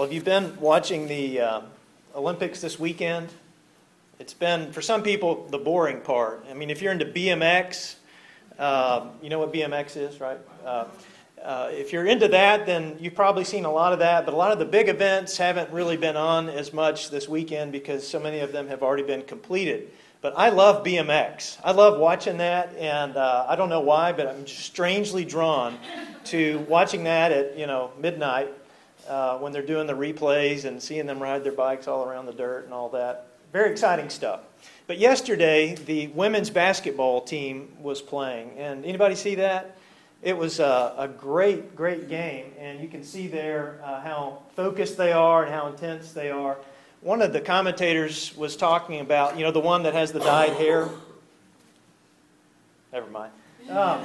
Well, have you been watching the uh, Olympics this weekend? It's been, for some people, the boring part. I mean, if you're into BMX, uh, you know what BMX is, right? Uh, uh, if you're into that, then you've probably seen a lot of that, but a lot of the big events haven't really been on as much this weekend because so many of them have already been completed. But I love BMX. I love watching that, and uh, I don't know why, but I'm strangely drawn to watching that at you know midnight uh, when they're doing the replays and seeing them ride their bikes all around the dirt and all that. Very exciting stuff. But yesterday, the women's basketball team was playing, and anybody see that? It was a, a great, great game, and you can see there uh, how focused they are and how intense they are. One of the commentators was talking about, you know, the one that has the dyed hair. Never mind. Um,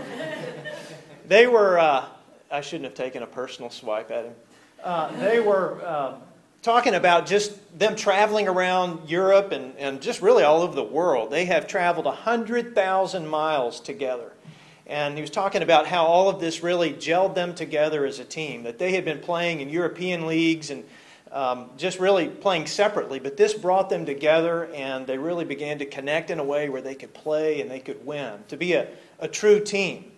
they were, uh, I shouldn't have taken a personal swipe at him. Uh, they were um, talking about just them traveling around Europe and, and just really all over the world. They have traveled 100,000 miles together. And he was talking about how all of this really gelled them together as a team, that they had been playing in European leagues and um, just really playing separately, but this brought them together and they really began to connect in a way where they could play and they could win, to be a, a true team.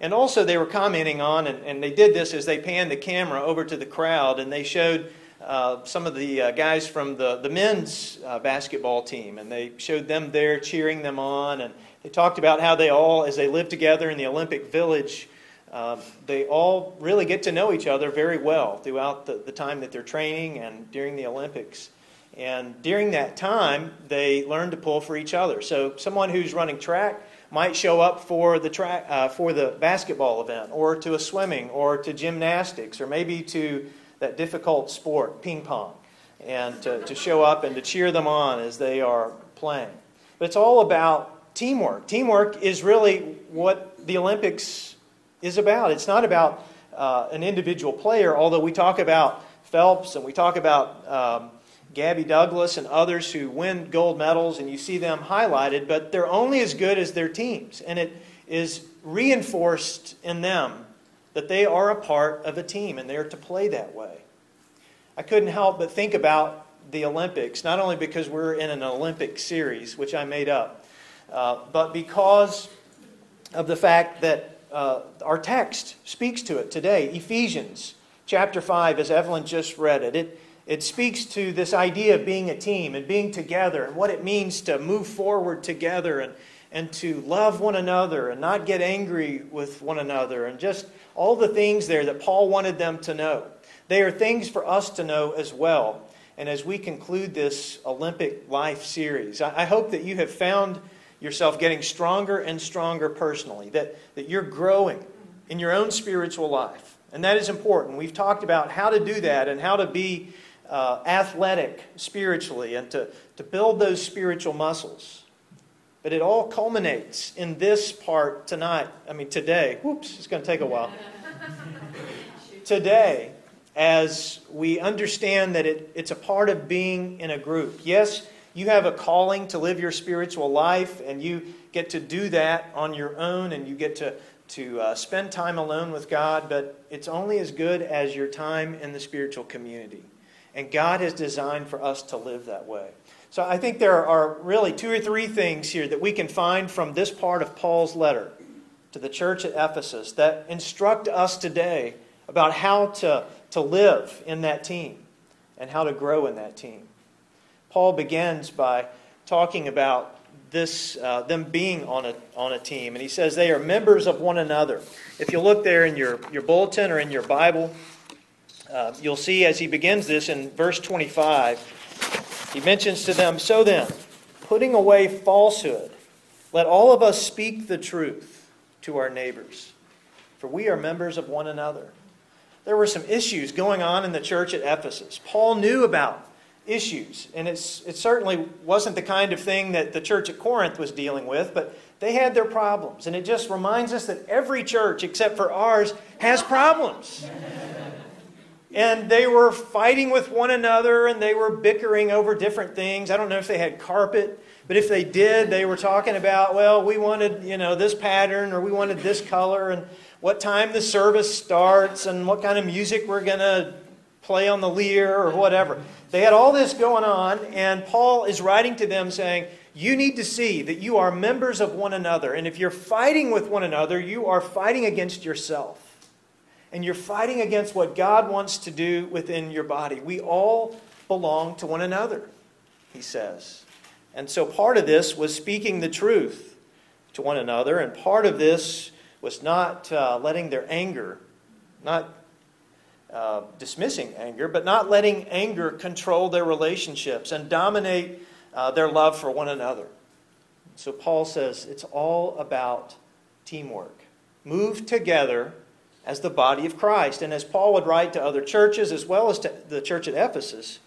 And also, they were commenting on, and, and they did this as they panned the camera over to the crowd, and they showed uh, some of the uh, guys from the, the men's uh, basketball team, and they showed them there cheering them on. And they talked about how they all, as they live together in the Olympic Village, uh, they all really get to know each other very well throughout the, the time that they're training and during the Olympics. And during that time, they learn to pull for each other. So, someone who's running track might show up for the track uh, for the basketball event or to a swimming or to gymnastics or maybe to that difficult sport ping pong and to, to show up and to cheer them on as they are playing. But it's all about teamwork. Teamwork is really what the olympics is about. It's not about uh, an individual player although we talk about phelps and we talk about um, Gabby Douglas and others who win gold medals, and you see them highlighted, but they're only as good as their teams. And it is reinforced in them that they are a part of a team and they are to play that way. I couldn't help but think about the Olympics, not only because we're in an Olympic series, which I made up, uh, but because of the fact that uh, our text speaks to it today. Ephesians chapter 5, as Evelyn just read it, it it speaks to this idea of being a team and being together and what it means to move forward together and, and to love one another and not get angry with one another and just all the things there that Paul wanted them to know. They are things for us to know as well. And as we conclude this Olympic Life series, I hope that you have found yourself getting stronger and stronger personally, that, that you're growing in your own spiritual life. And that is important. We've talked about how to do that and how to be uh, athletic spiritually and to, to build those spiritual muscles. But it all culminates in this part tonight. I mean, today. Whoops, it's going to take a while. today, as we understand that it, it's a part of being in a group. Yes, you have a calling to live your spiritual life, and you get to do that on your own, and you get to, to uh, spend time alone with God, but it's only as good as your time in the spiritual community. And God has designed for us to live that way. So I think there are really two or three things here that we can find from this part of Paul's letter to the church at Ephesus that instruct us today about how to, to live in that team and how to grow in that team. Paul begins by talking about this, uh, them being on a, on a team. And he says they are members of one another. If you look there in your, your bulletin or in your Bible, uh, you'll see as he begins this in verse 25, he mentions to them, So then, putting away falsehood, let all of us speak the truth to our neighbors, for we are members of one another. There were some issues going on in the church at Ephesus. Paul knew about issues, and it's, it certainly wasn't the kind of thing that the church at Corinth was dealing with, but they had their problems. And it just reminds us that every church, except for ours, has problems and they were fighting with one another and they were bickering over different things. I don't know if they had carpet, but if they did, they were talking about, well, we wanted, you know, this pattern or we wanted this color and what time the service starts and what kind of music we're going to play on the lyre or whatever. They had all this going on, and Paul is writing to them saying, You need to see that you are members of one another. And if you're fighting with one another, you are fighting against yourself. And you're fighting against what God wants to do within your body. We all belong to one another, he says. And so part of this was speaking the truth to one another, and part of this was not uh, letting their anger, not uh, dismissing anger, but not letting anger control their relationships and dominate uh, their love for one another. So Paul says it's all about teamwork. Move together as the body of Christ. And as Paul would write to other churches, as well as to the church at Ephesus,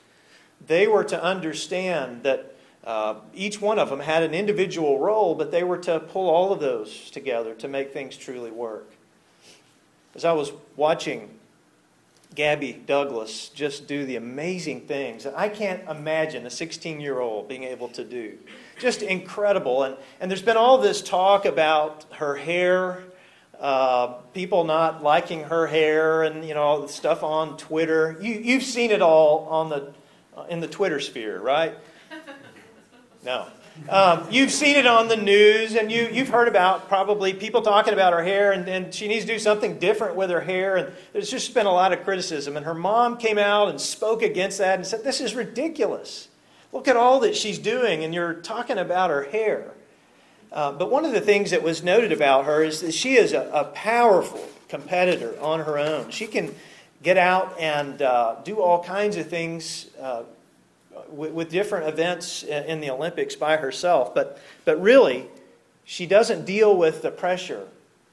they were to understand that uh, each one of them had an individual role, but they were to pull all of those together to make things truly work. As I was watching Gabby Douglas just do the amazing things that I can't imagine a 16 year old being able to do. Just incredible. And, and there's been all this talk about her hair, uh, people not liking her hair, and you know stuff on Twitter. You, you've seen it all on the, uh, in the Twitter sphere, right? No. Um, you've seen it on the news, and you, you've heard about probably people talking about her hair, and, and she needs to do something different with her hair. And there's just been a lot of criticism. And her mom came out and spoke against that and said, This is ridiculous. Look at all that she's doing, and you're talking about her hair. Uh, but one of the things that was noted about her is that she is a, a powerful competitor on her own. She can get out and uh, do all kinds of things. Uh, with, with different events in the Olympics by herself. But, but really, she doesn't deal with the pressure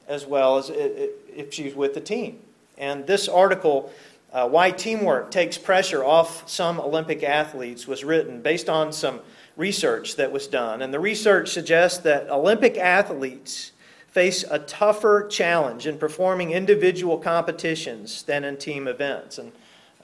as well as if she's with the team. And this article, uh, Why Teamwork Takes Pressure Off Some Olympic Athletes, was written based on some research that was done. And the research suggests that Olympic athletes face a tougher challenge in performing individual competitions than in team events. And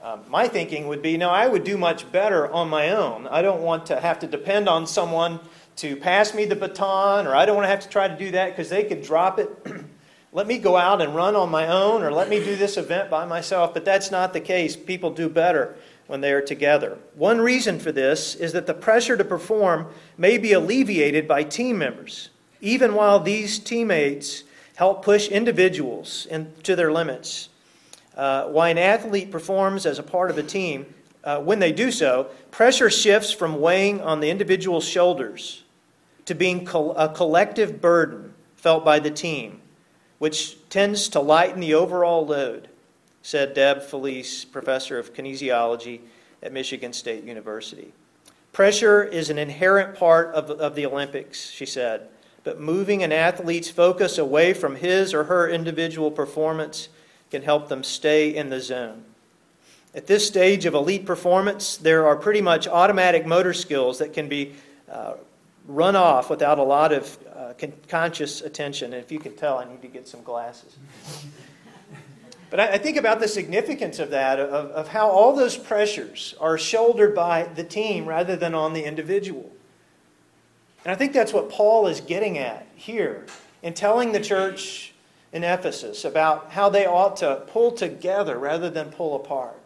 um, my thinking would be no, I would do much better on my own. I don't want to have to depend on someone to pass me the baton, or I don't want to have to try to do that because they could drop it. let me go out and run on my own, or let me do this event by myself. But that's not the case. People do better when they are together. One reason for this is that the pressure to perform may be alleviated by team members, even while these teammates help push individuals into their limits uh, why an athlete performs as a part of a team, uh, when they do so, pressure shifts from weighing on the individual's shoulders to being a collective burden felt by the team, which tends to lighten the overall load, said Deb Feltz, professor of kinesiology at Michigan State University. Pressure is an inherent part of, of the Olympics, she said, but moving an athlete's focus away from his or her individual performance can help them stay in the zone. At this stage of elite performance, there are pretty much automatic motor skills that can be uh, run off without a lot of uh, con- conscious attention. And if you can tell, I need to get some glasses. But I, I think about the significance of that, of, of how all those pressures are shouldered by the team rather than on the individual. And I think that's what Paul is getting at here in telling the church in Ephesus about how they ought to pull together rather than pull apart.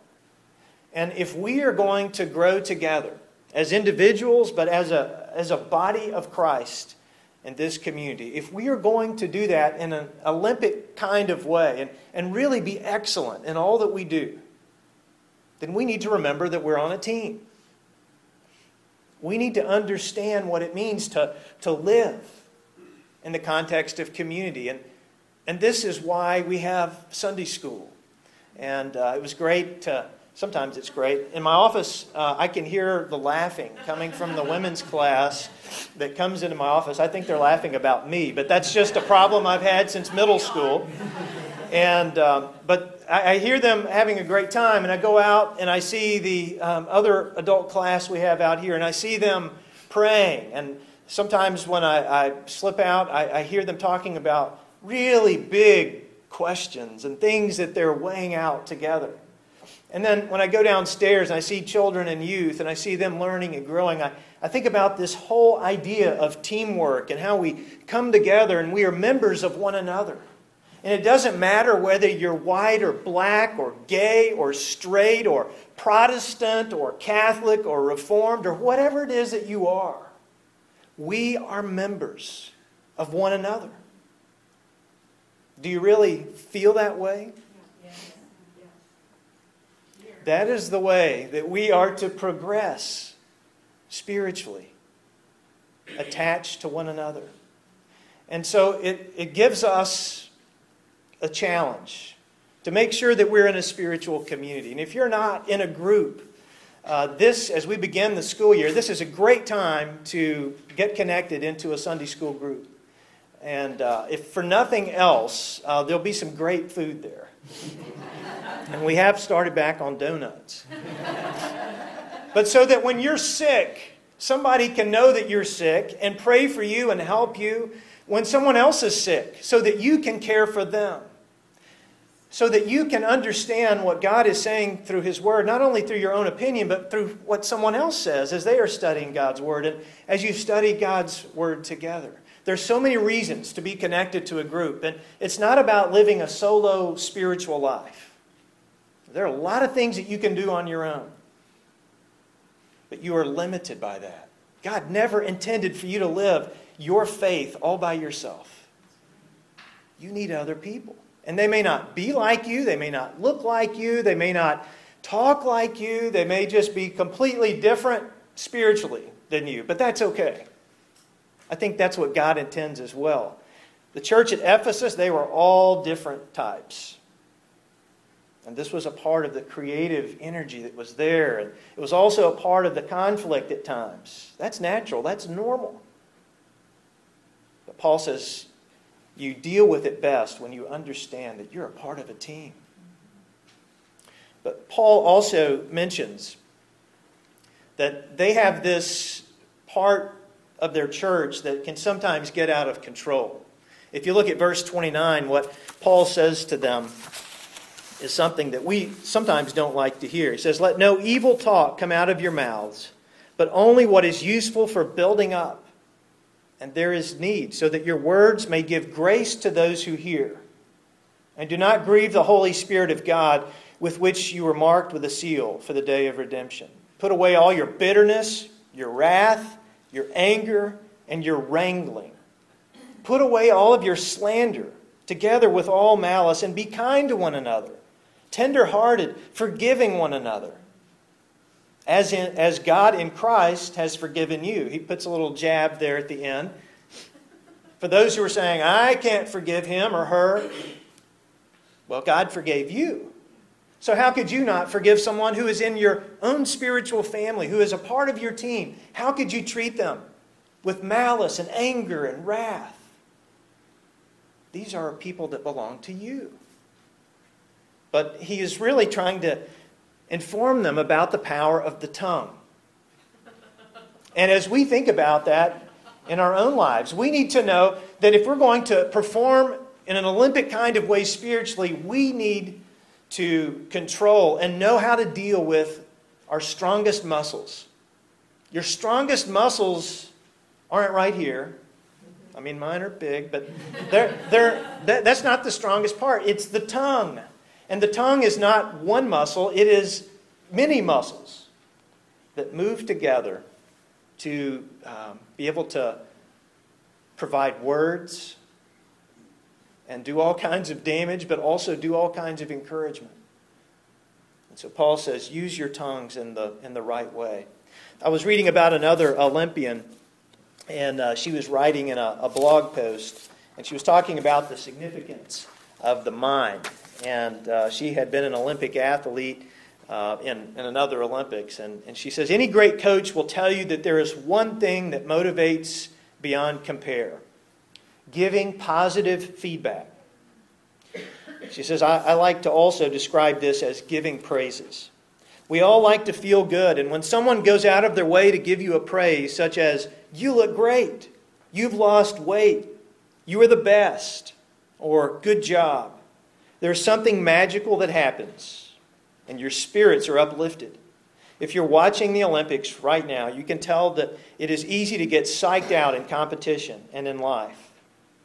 And if we are going to grow together as individuals, but as a, as a body of Christ in this community, if we are going to do that in an Olympic kind of way and, and really be excellent in all that we do, then we need to remember that we're on a team. We need to understand what it means to, to live in the context of community. And, and this is why we have Sunday school. And uh, it was great to, sometimes it's great. In my office, uh, I can hear the laughing coming from the women's class that comes into my office. I think they're laughing about me, but that's just a problem I've had since middle school. And, um, but I, I, hear them having a great time, and I go out and I see the um, other adult class we have out here, and I see them praying. And sometimes when I, I slip out, I, I hear them talking about really big questions and things that they're weighing out together. And then when I go downstairs and I see children and youth and I see them learning and growing, I, I think about this whole idea of teamwork and how we come together and we are members of one another. And it doesn't matter whether you're white or black or gay or straight or Protestant or Catholic or Reformed or whatever it is that you are. We are members of one another. Do you really feel that way? That is the way that we are to progress spiritually, attached to one another. And so it, it gives us a challenge to make sure that we're in a spiritual community. And if you're not in a group, uh, this, as we begin the school year, this is a great time to get connected into a Sunday school group. And uh, if for nothing else, uh, there'll be some great food there. And we have started back on donuts. but so that when you're sick, somebody can know that you're sick and pray for you and help you when someone else is sick so that you can care for them. So that you can understand what God is saying through His Word, not only through your own opinion, but through what someone else says as they are studying God's Word and as you study God's Word together. There's so many reasons to be connected to a group, and it's not about living a solo spiritual life. There are a lot of things that you can do on your own, but you are limited by that. God never intended for you to live your faith all by yourself. You need other people. And they may not be like you, they may not look like you, they may not talk like you, they may just be completely different spiritually than you, but that's okay. I think that's what God intends as well. The church at Ephesus, they were all different types. And this was a part of the creative energy that was there. And it was also a part of the conflict at times. That's natural, that's normal. But Paul says you deal with it best when you understand that you're a part of a team. But Paul also mentions that they have this part of their church that can sometimes get out of control. If you look at verse 29, what Paul says to them is something that we sometimes don't like to hear. He says, Let no evil talk come out of your mouths, but only what is useful for building up. And there is need, so that your words may give grace to those who hear. And do not grieve the Holy Spirit of God, with which you were marked with a seal for the day of redemption. Put away all your bitterness, your wrath, your anger, and your wrangling. Put away all of your slander, together with all malice, and be kind to one another, tender hearted, forgiving one another. As, in, as God in Christ has forgiven you. He puts a little jab there at the end. For those who are saying, I can't forgive him or her, well, God forgave you. So, how could you not forgive someone who is in your own spiritual family, who is a part of your team? How could you treat them with malice and anger and wrath? These are people that belong to you. But he is really trying to inform them about the power of the tongue. And as we think about that in our own lives, we need to know that if we're going to perform in an Olympic kind of way spiritually, we need to control and know how to deal with our strongest muscles. Your strongest muscles aren't right here. I mean, mine are big, but they're, they're, that, that's not the strongest part. It's the tongue. And the tongue is not one muscle, it is many muscles that move together to um, be able to provide words, and do all kinds of damage, but also do all kinds of encouragement. And so Paul says, use your tongues in the, in the right way. I was reading about another Olympian, and uh, she was writing in a, a blog post, and she was talking about the significance of the mind. And uh, she had been an Olympic athlete uh, in, in another Olympics. And, and she says, Any great coach will tell you that there is one thing that motivates beyond compare giving positive feedback. She says, I, I, like to also describe this as giving praises. We all like to feel good, and when someone goes out of their way to give you a praise, such as, You look great, you've lost weight, you are the best, or Good job, there's something magical that happens, and your spirits are uplifted. If you're watching the Olympics right now, you can tell that it is easy to get psyched out in competition and in life.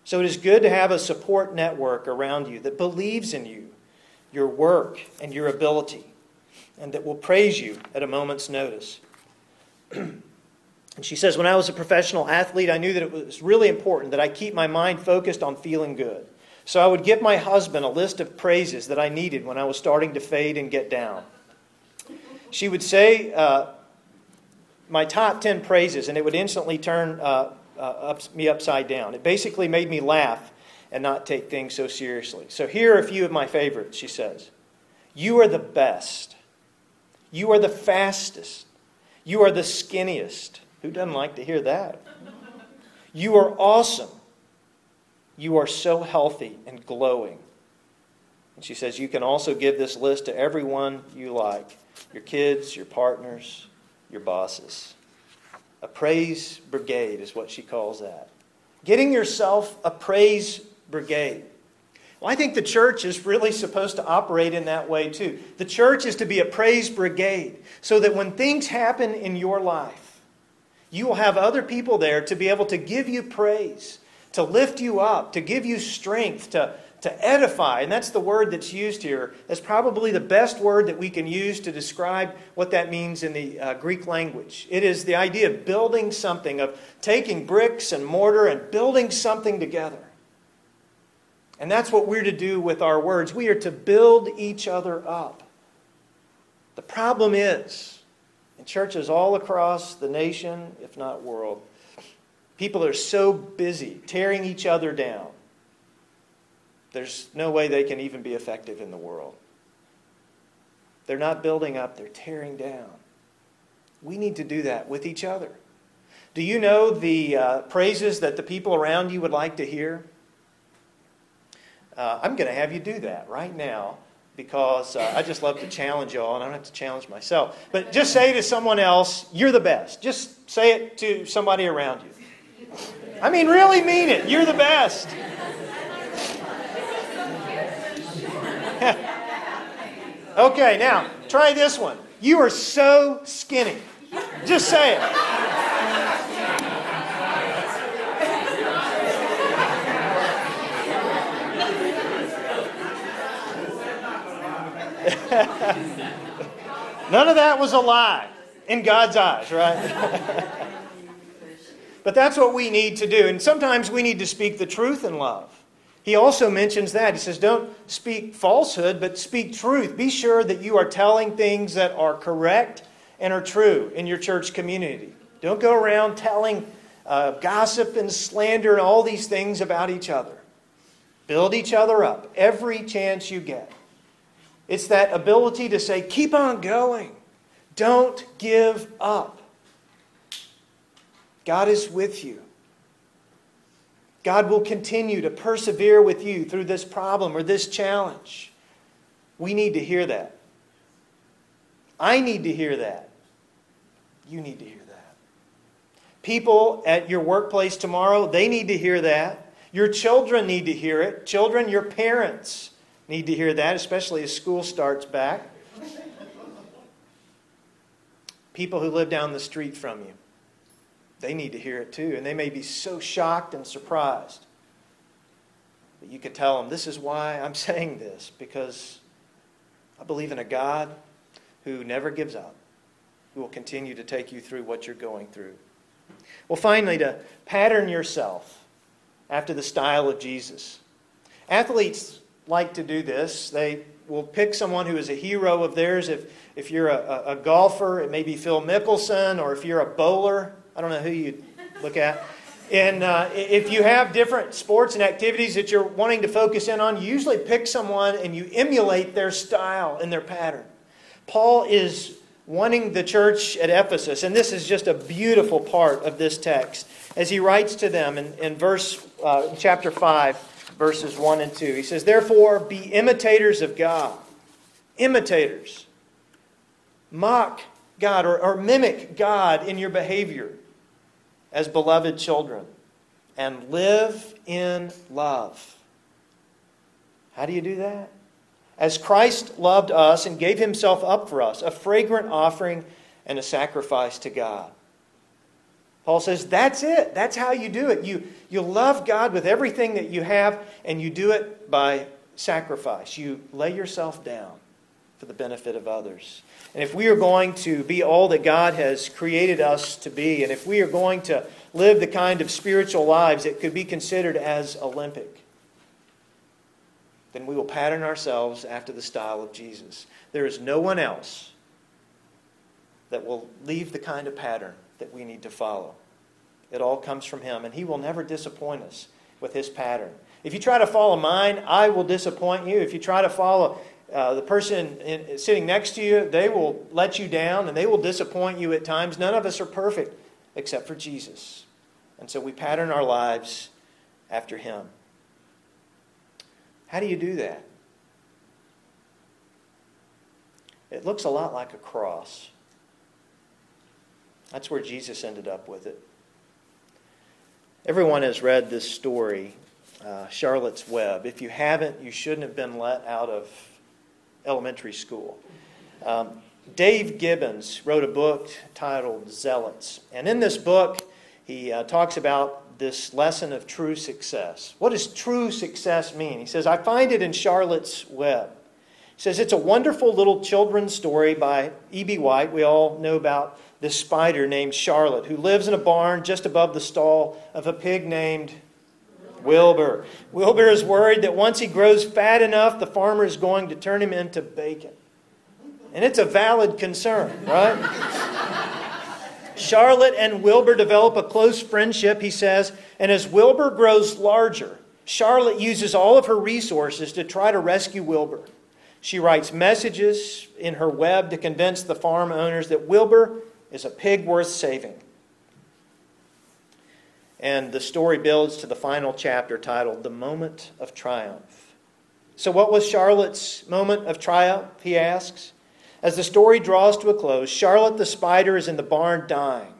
So it is good to have a support network around you that believes in you, your work, and your ability, and that will praise you at a moment's notice. and she says, When I was a professional athlete, I knew that it was really important that I keep my mind focused on feeling good. So I would give my husband a list of praises that I needed when I was starting to fade and get down. She would say uh, my top 10 praises, and it would instantly turn uh, uh, up, me upside down. It basically made me laugh and not take things so seriously. So here are a few of my favorites, she says. You are the best. You are the fastest. You are the skinniest. Who doesn't like to hear that? You are awesome. You are so healthy and glowing. And she says, You can also give this list to everyone you like your kids, your partners, your bosses. A praise brigade is what she calls that. Getting yourself a praise brigade. Well, I think the church is really supposed to operate in that way too. The church is to be a praise brigade so that when things happen in your life, you will have other people there to be able to give you praise, to lift you up, to give you strength, to to edify, and that's the word that's used here. That's probably the best word that we can use to describe what that means in the uh, Greek language. It is the idea of building something, of taking bricks and mortar and building something together. And that's what we're to do with our words. We are to build each other up. The problem is, in churches all across the nation, if not world, people are so busy tearing each other down there's no way they can even be effective in the world. They're not building up, they're tearing down. We need to do that with each other. Do you know the uh, praises that the people around you would like to hear? Uh, I'm going to have you do that right now because uh, I just love to challenge y'all, and I don't have to challenge myself. But just say to someone else, You're the best. Just say it to somebody around you. I mean, really mean it. You're the best. Okay, now try this one. You are so skinny. Just say it. None of that was a lie in God's eyes, right? but that's what we need to do. And sometimes we need to speak the truth in love. He also mentions that. He says, Don't speak falsehood, but speak truth. Be sure that you are telling things that are correct and are true in your church community. Don't go around telling uh, gossip and slander and all these things about each other. Build each other up every chance you get. It's that ability to say, Keep on going. Don't give up. God is with you. God will continue to persevere with you through this problem or this challenge. We need to hear that. I need to hear that. You need to hear that. People at your workplace tomorrow, they need to hear that. Your children need to hear it. Children, your parents need to hear that, especially as school starts back. People who live down the street from you they need to hear it too. And they may be so shocked and surprised. But you could tell them, this is why I'm saying this, because I believe in a God who never gives up, who will continue to take you through what you're going through. Well, finally, to pattern yourself after the style of Jesus. Athletes like to do this. They will pick someone who is a hero of theirs. If, if you're a, a, golfer, it may be Phil Mickelson, or if you're a bowler, I don't know who you look at. And uh, if you have different sports and activities that you're wanting to focus in on, you usually pick someone and you emulate their style and their pattern. Paul is wanting the church at Ephesus, and this is just a beautiful part of this text, as he writes to them in, in verse uh, chapter 5, verses 1 and 2. He says, Therefore, be imitators of God. Imitators. Mock God or, or mimic God in your behavior as beloved children and live in love. How do you do that? As Christ loved us and gave himself up for us, a fragrant offering and a sacrifice to God. Paul says that's it. That's how you do it. You, you love God with everything that you have, and you do it by sacrifice. You lay yourself down for the benefit of others. And if we are going to be all that God has created us to be, and if we are going to live the kind of spiritual lives that could be considered as Olympic, then we will pattern ourselves after the style of Jesus. There is no one else that will leave the kind of pattern that we need to follow. It all comes from Him, and He will never disappoint us with His pattern. If you try to follow mine, I will disappoint you. If you try to follow uh, the person in, sitting next to you, they will let you down and they will disappoint you at times. None of us are perfect except for Jesus. And so we pattern our lives after Him. How do you do that? It looks a lot like a cross. That's where Jesus ended up with it. Everyone has read this story, uh, Charlotte's Web. If you haven't, you shouldn't have been let out of elementary school. Um, Dave Gibbons wrote a book titled Xealots. And in this book, he uh, talks about this lesson of true success. What does true success mean? He says, I find it in Charlotte's Web. He says, It's a wonderful little children's story by E.B. White. We all know about this spider named Charlotte, who lives in a barn just above the stall of a pig named Wilbur. Wilbur is worried that once he grows fat enough, the farmer is going to turn him into bacon. And it's a valid concern, right? Charlotte and Wilbur develop a close friendship, he says, and as Wilbur grows larger, Charlotte uses all of her resources to try to rescue Wilbur. She writes messages in her web to convince the farm owners that Wilbur is a pig worth saving. And the story builds to the final chapter titled The Moment of Triumph. So, what was Charlotte's moment of triumph? He asks. As the story draws to a close, Charlotte the spider is in the barn dying.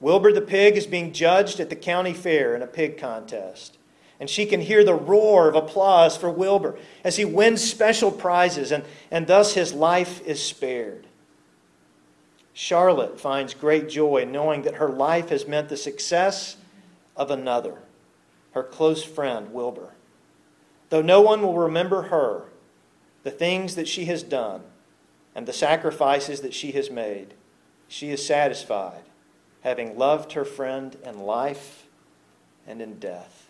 Wilbur the pig is being judged at the county fair in a pig contest. And she can hear the roar of applause for Wilbur as he wins special prizes, and, and thus his life is spared. Charlotte finds great joy knowing that her life has meant the success of another, her close friend, Wilbur. Though no one will remember her, the things that she has done, and the sacrifices that she has made, she is satisfied, having loved her friend in life and in death.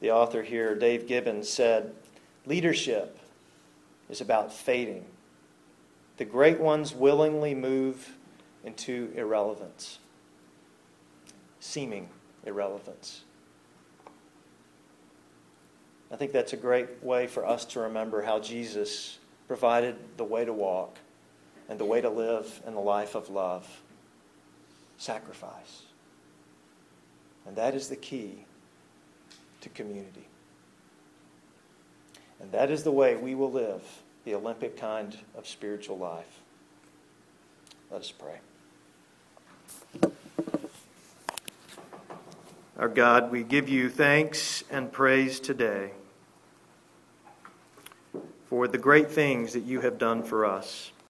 The author here, Dave Gibbons, said leadership is about fading the great ones willingly move into irrelevance, seeming irrelevance. I think that's a great way for us to remember how Jesus provided the way to walk and the way to live in the life of love sacrifice. And that is the key to community. And that is the way we will live the Olympic kind of spiritual life. Let us pray. Our God, we give you thanks and praise today for the great things that you have done for us.